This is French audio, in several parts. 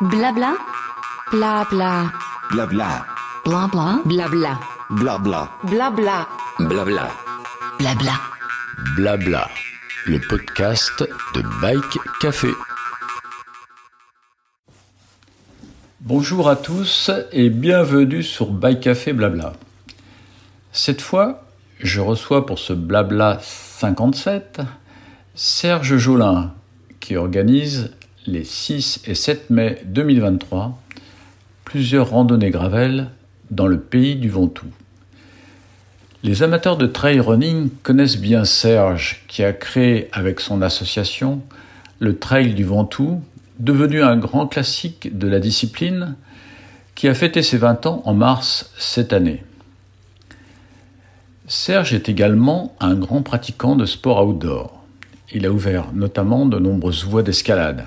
Blabla. Blabla. Blabla. Blabla. Blabla. Blabla. Blabla. Blabla. Blabla. Blabla. Le podcast de Bike Café. Bonjour à tous et bienvenue sur Bike Café Blabla. Cette fois, je reçois pour ce Blabla 57 Serge Jolin qui organise les 6 et 7 mai 2023 plusieurs randonnées gravel dans le pays du Ventoux. Les amateurs de trail running connaissent bien Serge qui a créé avec son association le Trail du Ventoux, devenu un grand classique de la discipline qui a fêté ses 20 ans en mars cette année. Serge est également un grand pratiquant de sport outdoor. Il a ouvert notamment de nombreuses voies d'escalade.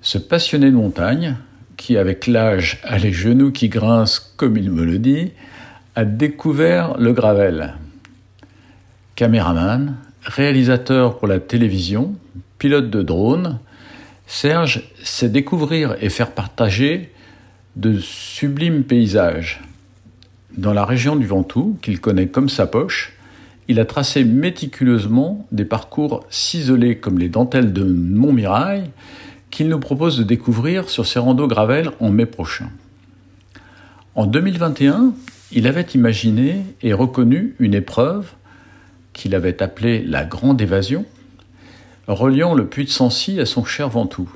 Ce passionné de montagne, qui avec l'âge a les genoux qui grincent comme il me le dit, a découvert le gravel. Caméraman, réalisateur pour la télévision, pilote de drone, Serge sait découvrir et faire partager de sublimes paysages. Dans la région du Ventoux, qu'il connaît comme sa poche, il a tracé méticuleusement des parcours ciselés comme les dentelles de Montmirail qu'il nous propose de découvrir sur ses randos gravel en mai prochain. En 2021, il avait imaginé et reconnu une épreuve qu'il avait appelée la Grande Évasion, reliant le puits de Sancy à son cher Ventoux.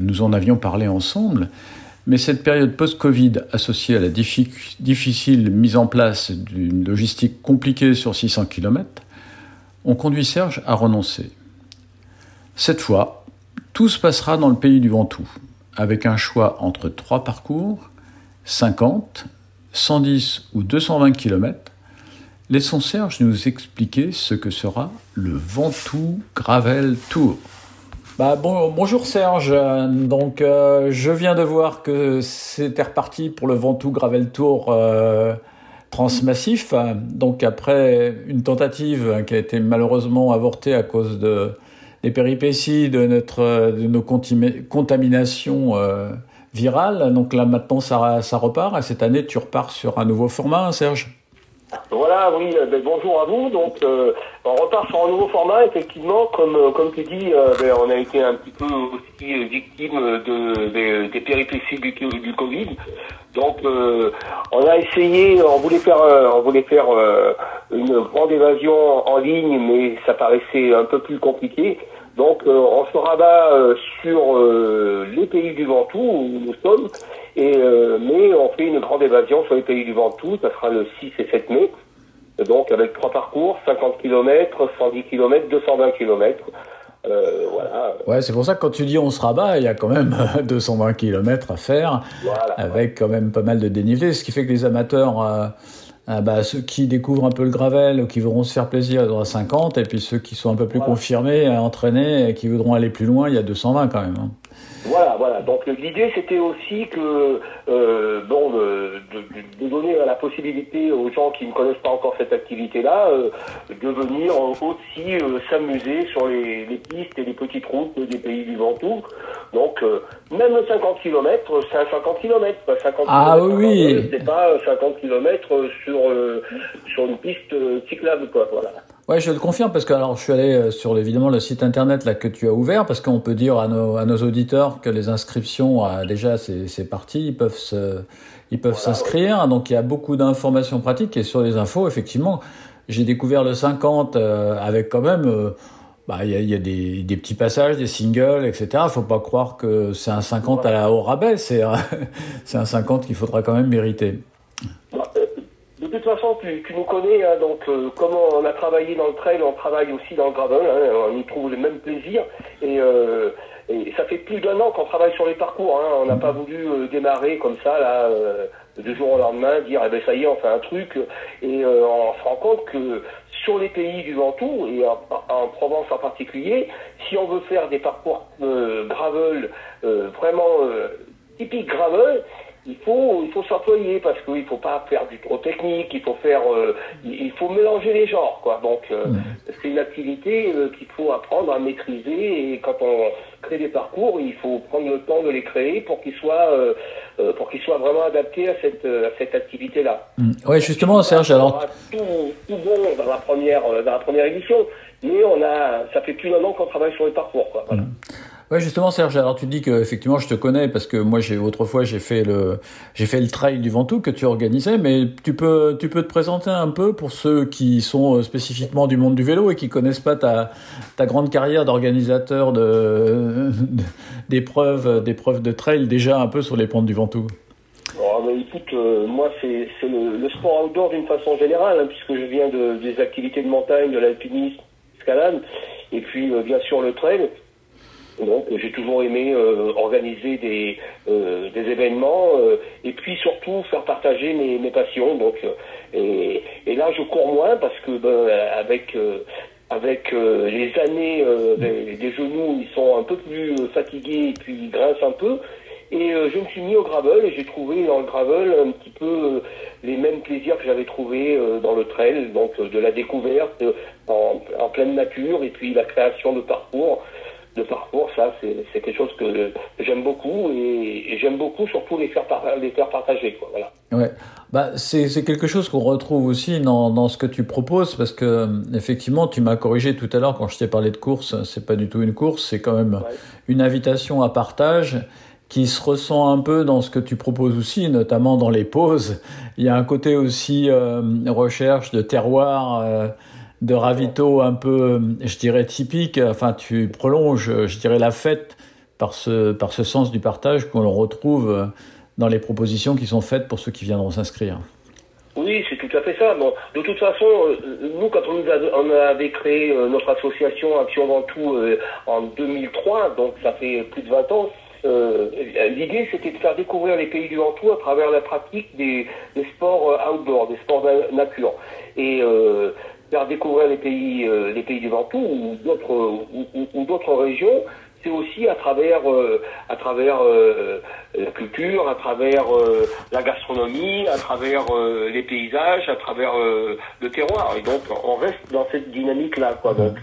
Nous en avions parlé ensemble, mais cette période post-Covid associée à la difficile mise en place d'une logistique compliquée sur 600 km ont conduit Serge à renoncer. Cette fois, tout se passera dans le pays du Ventoux, avec un choix entre trois parcours, 50, 110 ou 220 km. Laissons Serge nous expliquer ce que sera le Ventoux Gravel Tour. Bah bon, bonjour Serge, donc euh, je viens de voir que c'était reparti pour le Ventoux Gravel Tour euh, transmassif. Donc après une tentative qui a été malheureusement avortée à cause de, les péripéties de, notre, de nos contaminations euh, virales. Donc là, maintenant, ça, ça repart. Et cette année, tu repars sur un nouveau format, hein, Serge? Voilà, oui, euh, ben, bonjour à vous. Donc, euh, on repart sur un nouveau format, effectivement, comme comme tu dis, ben, on a été un petit peu aussi victime de, des péripéties du, Covid. Donc, on a essayé, on voulait faire, on voulait faire une grande évasion en ligne, mais ça paraissait un peu plus compliqué. Donc euh, on se rabat euh, sur euh, les pays du Ventoux où nous sommes, et, mais on fait une grande évasion sur les pays du Ventoux, ça sera le 6 et 7 mai, donc avec trois parcours, 50 km, 110 km, 220 km. voilà. Ouais, c'est pour ça que quand tu dis on se rabat, il y a quand même 220 km à faire, avec quand même pas mal de dénivelé, ce qui fait que les amateurs ah bah, ceux qui découvrent un peu le gravel ou qui voudront se faire plaisir, il y aura 50, et puis ceux qui sont un peu plus confirmés, entraînés, et qui voudront aller plus loin, il y a 220 quand même. Hein. Voilà. Donc l'idée c'était aussi que euh, bon de, de, donner la possibilité aux gens qui ne connaissent pas encore cette activité-là euh, de venir aussi euh, s'amuser sur les, les, pistes et les petites routes des pays du Ventoux. Donc même 50 km, c'est un 50 km, pas 50 ah, oui. c'est pas 50 km sur sur une piste cyclable quoi. Voilà. Ouais, je le confirme parce que alors je suis allé euh, sur évidemment le site internet là que tu as ouvert parce qu'on peut dire à nos, à nos auditeurs que les inscriptions ah, déjà c'est parti, ils peuvent se, ils peuvent s'inscrire. Donc il y a beaucoup d'informations pratiques et sur les infos effectivement j'ai découvert le 50 euh, avec quand même euh, bah, il y a, y a des, des, petits passages, des singles, etc. Faut pas croire que c'est un 50 à la haut rabais, c'est c'est un 50 qu'il faudra quand même mériter toute façon, tu, tu nous connais, hein, donc euh, comment on a travaillé dans le trail, on travaille aussi dans le gravel, hein, on y trouve le même plaisir. Et, euh, et ça fait plus d'un an qu'on travaille sur les parcours. Hein, on n'a pas voulu euh, démarrer comme ça, là, du jour au lendemain, dire, eh ben ça y est, on fait un truc. Et on se rend compte que sur les pays du Ventoux, et en, en Provence en particulier, si on veut faire des parcours gravel, vraiment typiques gravel, il faut, il faut s'employer parce qu'il faut pas faire du trop technique, il faut faire, euh, il faut mélanger les genres, quoi. Donc, euh, c'est une activité euh, qu'il faut apprendre à maîtriser et quand on crée des parcours, il faut prendre le temps de les créer pour qu'ils soient, euh, euh, pour qu'ils soient vraiment adaptés à cette, euh, à cette activité-là. Ouais, justement, Serge, On alors tout, tout bon dans la première, euh, dans la première édition, mais on a, ça fait plus d'un an qu'on travaille sur les parcours, quoi. Voilà. Ouais, justement, Serge. Alors, tu dis que effectivement, je te connais parce que moi, j'ai autrefois, j'ai fait le, j'ai fait le trail du Ventoux que tu organisais. Mais tu peux, tu peux te présenter un peu pour ceux qui sont euh, spécifiquement du monde du vélo et qui connaissent pas ta, ta grande carrière d'organisateur de, d'épreuves, d'épreuves de trail déjà un peu sur les pentes du Ventoux. Bon, bah, écoute, euh, moi, c'est le, le sport outdoor d'une façon générale, hein, puisque je viens de, des activités de montagne, de l'alpinisme, escalade, et puis euh, bien sûr le trail. Donc, euh, j'ai toujours aimé euh, organiser des, euh, des événements euh, et puis surtout faire partager mes, mes passions. Donc, euh, et, et là, je cours moins parce que ben, avec euh, avec les années des, des genoux, ils sont un peu plus fatigués et puis ils grincent un peu. Et je me suis mis au gravel et j'ai trouvé dans le gravel un petit peu les mêmes plaisirs que j'avais trouvé euh, dans le trail, donc de la découverte en, en pleine nature et puis la création de parcours. De parcours, ça c'est quelque chose que j'aime beaucoup et, et j'aime beaucoup surtout les faire, par- les faire partager. Quoi, voilà. Ouais, bah c'est quelque chose qu'on retrouve aussi dans dans ce que tu proposes parce que effectivement tu m'as corrigé tout à l'heure quand je t'ai parlé de course, c'est pas du tout une course, c'est quand même Ouais. une invitation à partage qui se ressent un peu dans ce que tu proposes aussi, notamment dans les pauses. Il y a un côté aussi euh, recherche de terroir, euh, de ravito un peu, je dirais typique. Enfin, tu prolonges, je dirais la fête par ce par ce sens du partage qu'on retrouve dans les propositions qui sont faites pour ceux qui viendront s'inscrire. Oui, c'est tout à fait ça. Bon, de toute façon, euh, nous, quand on, avait créé euh, notre association Action Ventoux euh, en 2003, donc ça fait plus de 20 ans, l'idée c'était de faire découvrir les pays du Ventoux à travers la pratique des, sports outdoor, des sports nature. Et faire découvrir les pays, euh, les pays du Ventoux ou d'autres ou, d'autres régions, c'est aussi à travers euh, à travers euh, la culture, à travers euh, la gastronomie, à travers euh, les paysages, à travers euh, le terroir. Et donc on reste dans cette dynamique là quoi. Donc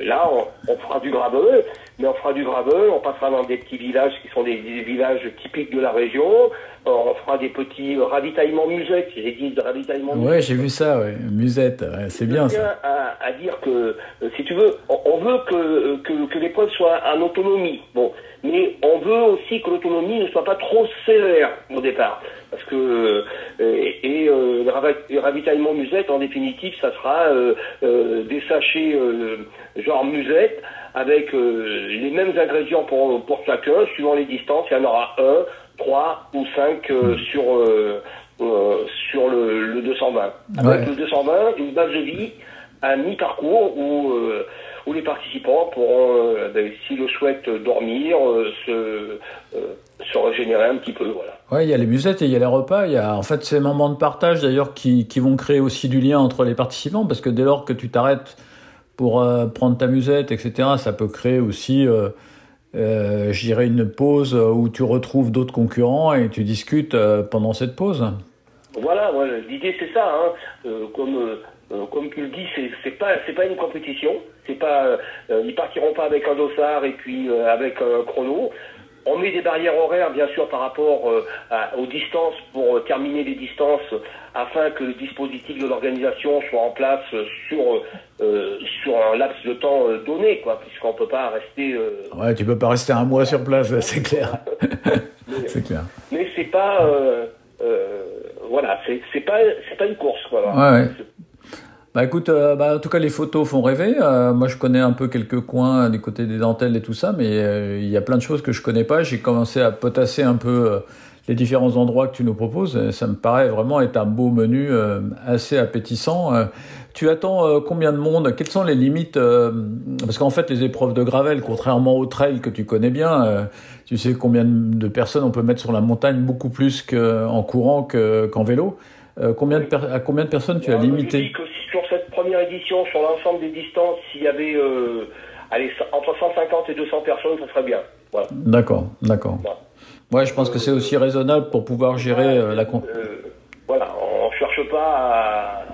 là on, on fera du gravel, mais on fera du gravel, on passera dans des petits villages qui sont des, des villages typiques de la région. Euh, on fera des petits ravitaillements musettes, j'ai dit de ravitaillement Ouais, j'ai vu ça, ouais. Musette, ouais, c'est bien ça. à, à dire que, euh, si tu veux, on, on veut que, que, que l'épreuve soit en autonomie. Bon, mais on veut aussi que l'autonomie ne soit pas trop sévère au départ. Parce que, euh, et, et, euh, le ravi- le ravitaillement musette, en définitive, ça sera euh, euh, des sachets euh, genre musette avec euh, les mêmes ingrédients pour, pour chacun, suivant les distances. Il y en aura un, trois ou cinq euh, sur, euh, sur le, le 220. Avec Ouais. le 220, une base de vie à mi-parcours où, où les participants pourront, ben, s'ils le souhaitent, dormir, se, se régénérer un petit peu. Voilà. Ouais, il y a les musettes et il y a les repas. Il y a en fait ces moments de partage d'ailleurs qui, qui vont créer aussi du lien entre les participants parce que dès lors que tu t'arrêtes pour euh, prendre ta musette, etc., ça peut créer aussi, euh, euh, je dirais, une pause où tu retrouves d'autres concurrents et tu discutes pendant cette pause. Voilà, l'idée c'est ça. Hein. Comme, comme tu le dis, c'est pas pas une compétition. C'est pas ils partiront pas avec un dossard et puis avec un chrono. On met des barrières horaires, bien sûr, par rapport euh, à- aux distances pour euh, terminer les distances, afin que le dispositif de l'organisation soit en place sur euh, sur un laps de temps donné, quoi, puisqu'on peut pas rester. euh, Ouais, tu peux pas rester un mois sur place, c'est clair. c'est clair. mais c'est pas euh, euh, voilà, c'est pas c'est pas une course, quoi. Ouais, ouais. Bah écoute, euh, bah, en tout cas les photos font rêver. Euh, moi je connais un peu quelques coins du côté des dentelles et tout ça, mais euh, il y a plein de choses que je connais pas. J'ai commencé à potasser un peu les différents endroits que tu nous proposes. Et ça me paraît vraiment être un beau menu assez appétissant. Tu attends combien de monde? Quelles sont les limites Parce qu'en fait les épreuves de gravel, contrairement au trail que tu connais bien, tu sais combien de personnes on peut mettre sur la montagne, beaucoup plus qu'en courant que- qu'en vélo. Combien de per- à combien de personnes tu as limité? Première édition, sur l'ensemble des distances, s'il y avait euh, allez, entre 150 et 200 personnes, ça serait bien. Voilà. D'accord, d'accord. Voilà. Ouais, je pense que c'est aussi raisonnable pour pouvoir gérer euh, la Euh, voilà, on cherche pas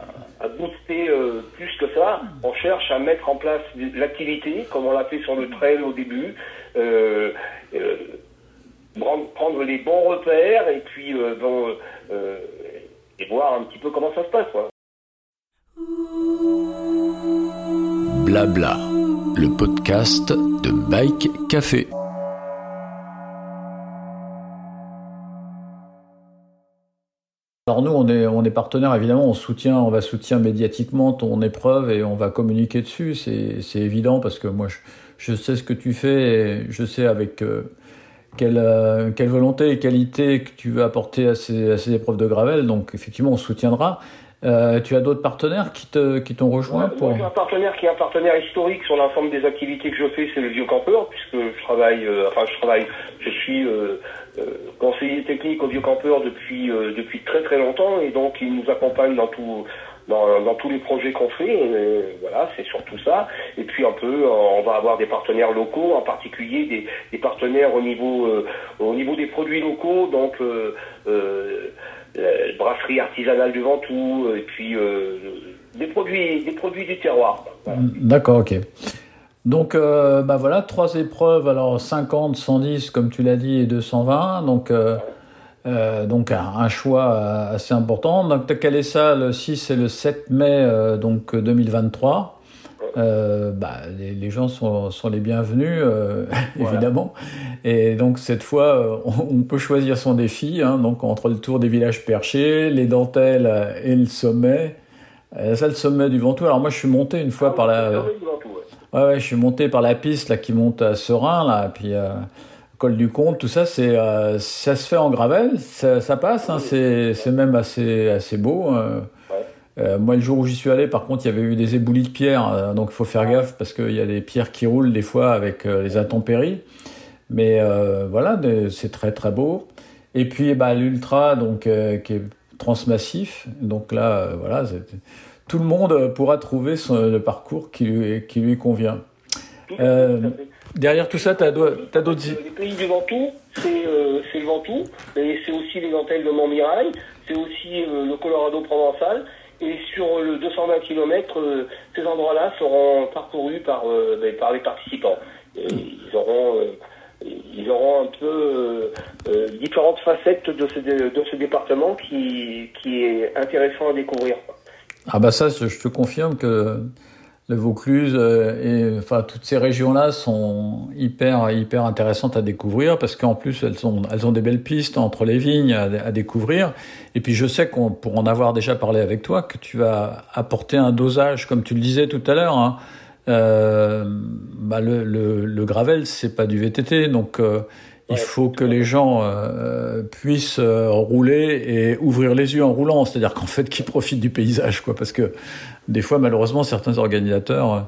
à, à booster euh, plus que ça. On cherche à mettre en place l'activité, comme on l'a fait sur le trail au début. Euh, euh, prendre, prendre les bons repères et puis euh, bon, euh, et voir un petit peu comment ça se passe. Quoi. Blabla, le podcast de Bike Café. Alors nous, on est, on partenaire, évidemment, on soutient, on va soutenir médiatiquement ton épreuve et on va communiquer dessus. C'est, évident parce que moi, je, je sais ce que tu fais et je sais avec euh, quelle, euh, quelle volonté et qualité que tu veux apporter à ces, à ces épreuves de gravel. Donc effectivement, on soutiendra. Euh, tu as d'autres partenaires qui, te, qui t'ont rejoint pour... j'ai un partenaire qui est un partenaire historique sur l'ensemble des activités que je fais, c'est le Vieux Campeur, puisque je travaille, euh, enfin je travaille, je suis euh, conseiller technique au Vieux Campeur depuis depuis très très longtemps, et donc il nous accompagne dans tout. Dans, dans tous les projets qu'on fait, voilà, c'est surtout ça. Et puis un peu, on va avoir des partenaires locaux, en particulier des, des partenaires au niveau euh, au niveau des produits locaux, donc euh, la brasserie artisanale du Ventoux, et puis euh, des produits des produits du terroir. Voilà. D'accord, ok. Donc, euh, bah voilà, trois épreuves, alors 50, 110, comme tu l'as dit, et 220. Donc, euh, euh, donc un, choix euh, assez important. Donc, tu as calé ça le 6 et le 7 mai euh, donc 2023. Euh, bah, les, les gens sont, sont les bienvenus, euh, évidemment. Et donc cette fois, euh, on, on peut choisir son défi. Hein, donc entre le tour des villages perchés, les dentelles et le sommet. Euh, ça, le sommet du Ventoux. Alors moi, je suis monté une fois par la. Ah du Ventoux, ouais. Je suis monté par la piste là qui monte à Serein là, puis col du Comte, tout ça, c'est ça se fait en gravel, ça, ça passe, hein, c'est c'est même assez assez beau. Euh. Moi, le jour où j'y suis allé, par contre, il y avait eu des éboulis de pierre, euh, donc il faut faire gaffe parce qu'il y a des pierres qui roulent des fois avec euh, les intempéries. Mais euh, voilà, c'est très très beau. Et puis, bah, l'ultra, donc qui est transmassif, donc là, voilà, tout le monde pourra trouver son- le parcours qui lui, qui lui convient. Derrière tout ça, tu as d'autres... Les pays du Ventoux, c'est euh, le Ventoux, mais c'est aussi les dentelles de Montmirail, c'est aussi euh, le Colorado provençal. Et sur le 220 km, ces endroits-là seront parcourus par, euh, ben, par les participants. Ils auront euh, ils auront un peu euh, euh, différentes facettes de ce, de ce département qui, qui est intéressant à découvrir. Ah bah ça, je te confirme que le Vaucluse euh, et enfin toutes ces régions-là sont hyper hyper intéressantes à découvrir parce qu'en plus elles sont elles ont des belles pistes entre les vignes à, à découvrir. Et puis je sais qu'on pour en avoir déjà parlé avec toi que tu vas apporter un dosage comme tu le disais tout à l'heure. Hein. Euh, bah le, le, le gravel c'est pas du VTT donc euh, il faut que les gens euh, puissent euh, rouler et ouvrir les yeux en roulant, c'est-à-dire qu'en fait qu'ils profitent du paysage, quoi. Parce que des fois, malheureusement, certains organisateurs euh,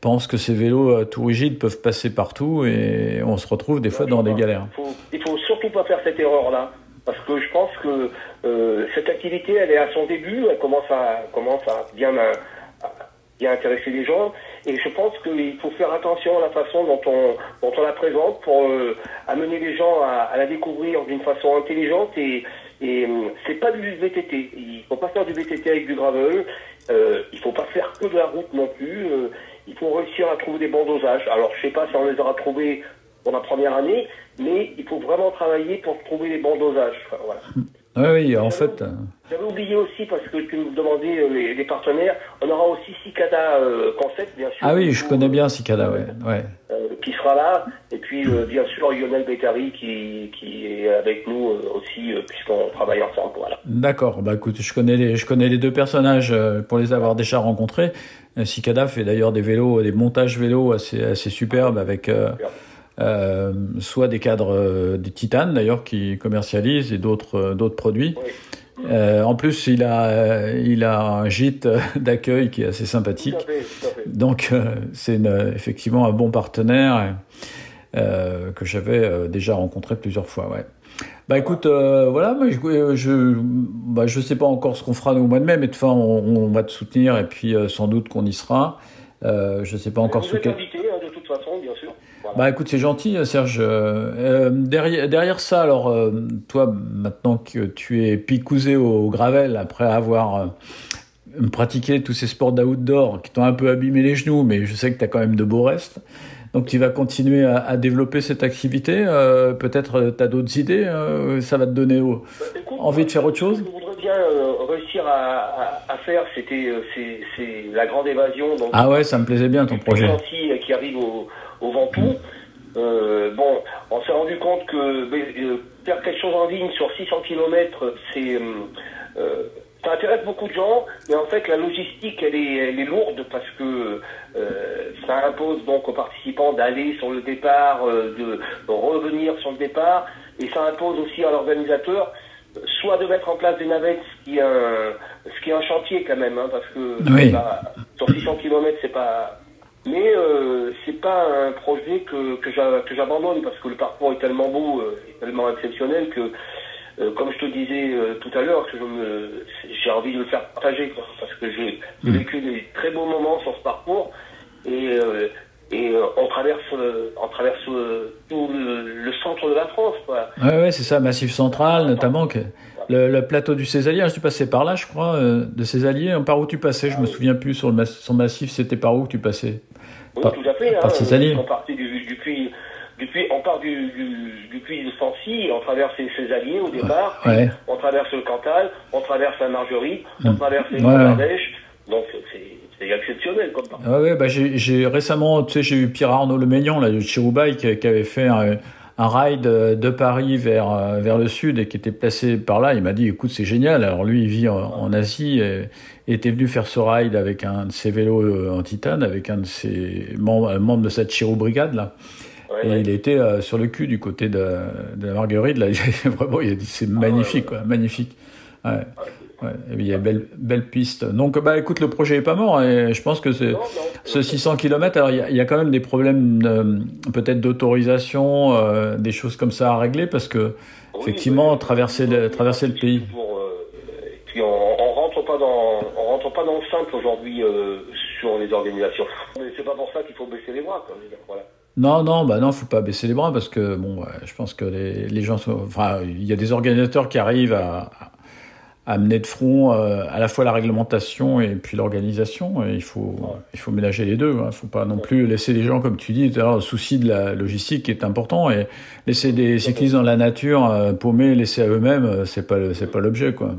pensent que ces vélos tout rigides peuvent passer partout et on se retrouve des fois dans des galères. Il faut, il faut surtout pas faire cette erreur-là. Parce que je pense que euh, cette activité, elle est à son début, elle commence à, commence à bien, à- à bien intéresser les gens. Et je pense qu'il faut faire attention à la façon dont on, dont on la présente pour euh, amener les gens à, à la découvrir d'une façon intelligente. Et, et euh, c'est pas du VTT. Il faut pas faire du VTT avec du gravel. Euh, il faut pas faire que de la route non plus. Euh, il faut réussir à trouver des bons dosages. Alors je sais pas si on les aura trouvés pour la première année, mais il faut vraiment travailler pour trouver les bons dosages. Voilà. Oui, oui, en fait, euh, J'avais oublié aussi, parce que tu me demandais euh, les, partenaires, on aura aussi Cicada euh, Concept, bien sûr. ah oui, je connais bien Cicada, ouais, ouais. euh, qui sera là, et puis euh, bien sûr Lionel Beccari qui, qui est avec nous aussi, puisqu'on travaille ensemble. Voilà. D'accord. Bah écoute, je connais les, je connais les deux personnages pour les avoir déjà rencontrés. Cicada fait d'ailleurs des vélos, des montages vélos assez, assez superbes avec euh, soit des cadres, euh, des titanes d'ailleurs qui commercialisent et d'autres, euh, d'autres produits. Euh, en plus, il a, il a un gîte d'accueil qui est assez Tout sympathique. à fait, tout à fait. Donc, euh, c'est effectivement un bon partenaire euh, que j'avais déjà rencontré plusieurs fois. Ouais. Bah écoute, euh, voilà, moi, je, je, bah, je sais pas encore ce qu'on fera au mois de mai, mais de toute façon, on, on va te soutenir et puis euh, sans doute qu'on y sera. Euh, je sais pas encore sous quel. invité, hein, de toute façon, bien sûr. Voilà. Bah écoute, c'est gentil, Serge. Euh, derrière, derrière ça, alors, euh, toi, maintenant que tu es picousé au, gravel, après avoir euh, pratiqué tous ces sports d'outdoor qui t'ont un peu abîmé les genoux, mais je sais que tu as quand même de beaux restes. Donc tu vas continuer à, à développer cette activité. Euh, Peut-être tu as d'autres idées. euh, ça va te donner Bah, écoute, envie de faire autre chose Ce que je voudrais bien euh, réussir à, à, à faire, c'était euh, c'est la grande évasion. Donc, Ah ouais, ça me plaisait bien ton projet. Euh, qui arrive au, au Ventoux. Euh, bon, on s'est rendu compte que euh, faire quelque chose en ligne sur 600 km, c'est euh, euh, ça intéresse beaucoup de gens, mais en fait la logistique elle est, elle est lourde parce que euh, ça impose donc aux participants d'aller sur le départ, euh, de, revenir sur le départ, et ça impose aussi à l'organisateur soit de mettre en place des navettes, ce qui est un, ce qui est un chantier quand même, hein, parce que Oui. bah, sur 600 km c'est pas mais euh, c'est pas un projet que, que j'a- que j'abandonne parce que le parcours est tellement beau, euh, tellement exceptionnel que, euh, comme je te disais euh, tout à l'heure, que je j'ai envie de le faire partager quoi, parce que j'ai j'ai Mm. vécu des très beaux moments sur ce parcours et, euh, et on traverse, on traverse tout le, le centre de la France. Quoi. Ouais, ouais, c'est ça, Massif Central notamment. Que, le, le plateau du Césalier, tu passais par là, je crois, euh, de Césalier. Par où tu passais Je me souviens plus sur le mas- sur Massif, c'était par où que tu passais? Oui, tout à fait. par Hein, on partait du, du puits, du puits, on part du, du, du puits de Sancy, on traverse les Césaliers au départ, Ouais. on traverse le Cantal, on traverse la Margerie, on traverse les Mm. Ouais, ouais. Ardèche. Donc c'est exceptionnel comme. Ah ouais, bah j'ai récemment, tu sais, j'ai eu Pierre Arnaud Le Maignan, là, de Chiroubaï, qui, qui avait fait un, un ride euh, de Paris vers, euh, vers le sud et qui était placé par là. Il m'a dit, écoute, c'est génial. Alors lui, il vit en, en Asie et était venu faire ce ride avec un de ses vélos euh, en titane, avec un de ses membres, un membre de cette Chirou Brigade, là. Ouais, Et ouais. il était euh, sur le cul du côté de, de la Marguerite. Là, vraiment, il a dit c'est magnifique, quoi, magnifique. Ouais. Puis, il y a belle, belle piste. Donc, bah, écoute, le projet est pas mort. Et je pense que c'est Non, non, ce 600 km. Alors, il y a, il y a quand même des problèmes, euh, peut-être d'autorisation, euh, des choses comme ça à régler, parce que oui, effectivement, oui. traverser le, traverser le pays. Pour, euh, et puis on, on rentre pas dans, on aujourd'hui euh, sur les organisations. Mais c'est pas pour ça qu'il faut baisser les bras. Quoi, voilà. Non, non, bah non, faut pas baisser les bras parce que bon, je pense que les, les gens sont, enfin, il y a des organisateurs qui arrivent à, à mener de front euh, à la fois la réglementation et puis l'organisation. Il faut, il faut ménager les deux. Il faut pas non plus laisser les gens, comme tu dis, le souci de la logistique est important et laisser des cyclistes dans la nature euh, paumés, laissés à eux-mêmes, c'est pas, c'est pas l'objet, quoi.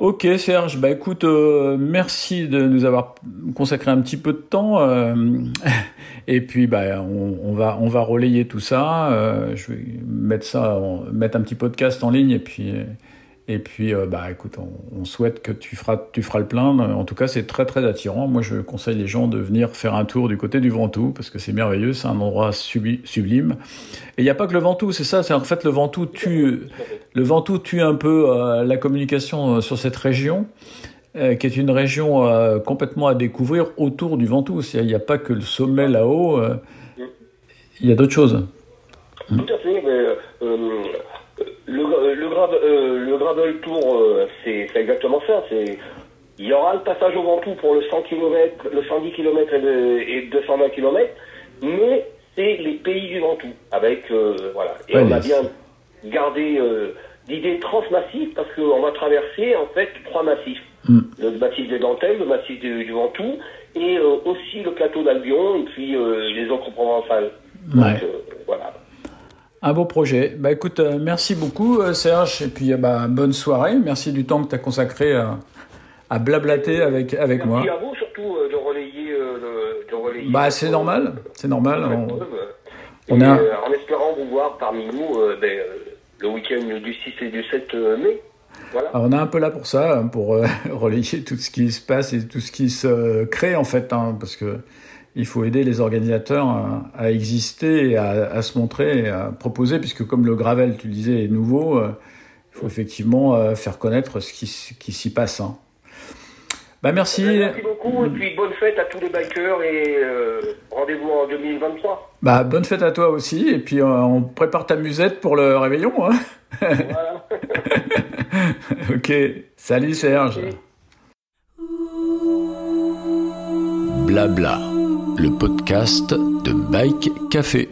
Ok Serge, bah écoute, euh, merci de nous avoir consacré un petit peu de temps. euh, et puis bah on, va on va relayer tout ça. euh, je vais mettre ça, mettre un petit podcast en ligne et puis et puis euh, bah écoute, on, souhaite que tu feras tu feras le plein. En tout cas, c'est très très attirant. Moi, je conseille les gens de venir faire un tour du côté du Ventoux parce que c'est merveilleux, c'est un endroit sublime. Et il n'y a pas que le Ventoux, c'est ça. En fait le Ventoux tue le Ventoux tue un peu euh, la communication euh, sur cette région, qui est une région complètement à découvrir autour du Ventoux. Il n'y a pas que le sommet là-haut, il y a d'autres choses. Tout à fait. Mais, le, le, grave, euh, le Gravel Tour, euh, c'est exactement ça. C'est il y aura le passage au Ventoux pour le 100 km, le 110 km et le, et 220 km, mais c'est les pays du Ventoux avec euh, voilà. Et Ouais, on a bien gardé euh, l'idée transmassif parce qu'on va traverser en fait trois massifs. Mm. Le massif des Dentelles, le massif du, du Ventoux et euh, aussi le plateau d'Albion et puis euh, les autres provençales. Ouais. euh. Un beau projet. Bah écoute, euh, merci beaucoup euh, Serge, et puis euh, bah, bonne soirée. Merci du temps que tu as consacré à, à blablater avec, avec moi. Merci à vous surtout de relayer. de, de relayer Bah c'est normal, c'est normal. on- on a- en espérant vous voir parmi nous ben, le week-end du 6 et du 7 mai. Voilà. Alors, on est un peu là pour ça, hein, pour euh, relayer tout ce qui se passe et tout ce qui se crée en fait, hein, parce que il faut aider les organisateurs à, à exister, et à, à se montrer, à proposer, puisque comme le gravel, tu le disais, est nouveau, euh, il faut effectivement euh, faire connaître ce qui, s'y passe. hein. Bah merci. Merci beaucoup et puis bonne fête à tous les bikers et euh, rendez-vous en 2023. Bah bonne fête à toi aussi, et puis euh, on prépare ta musette pour le réveillon. Hein Voilà. ok, salut Serge. Blabla. Le podcast de Bike Café.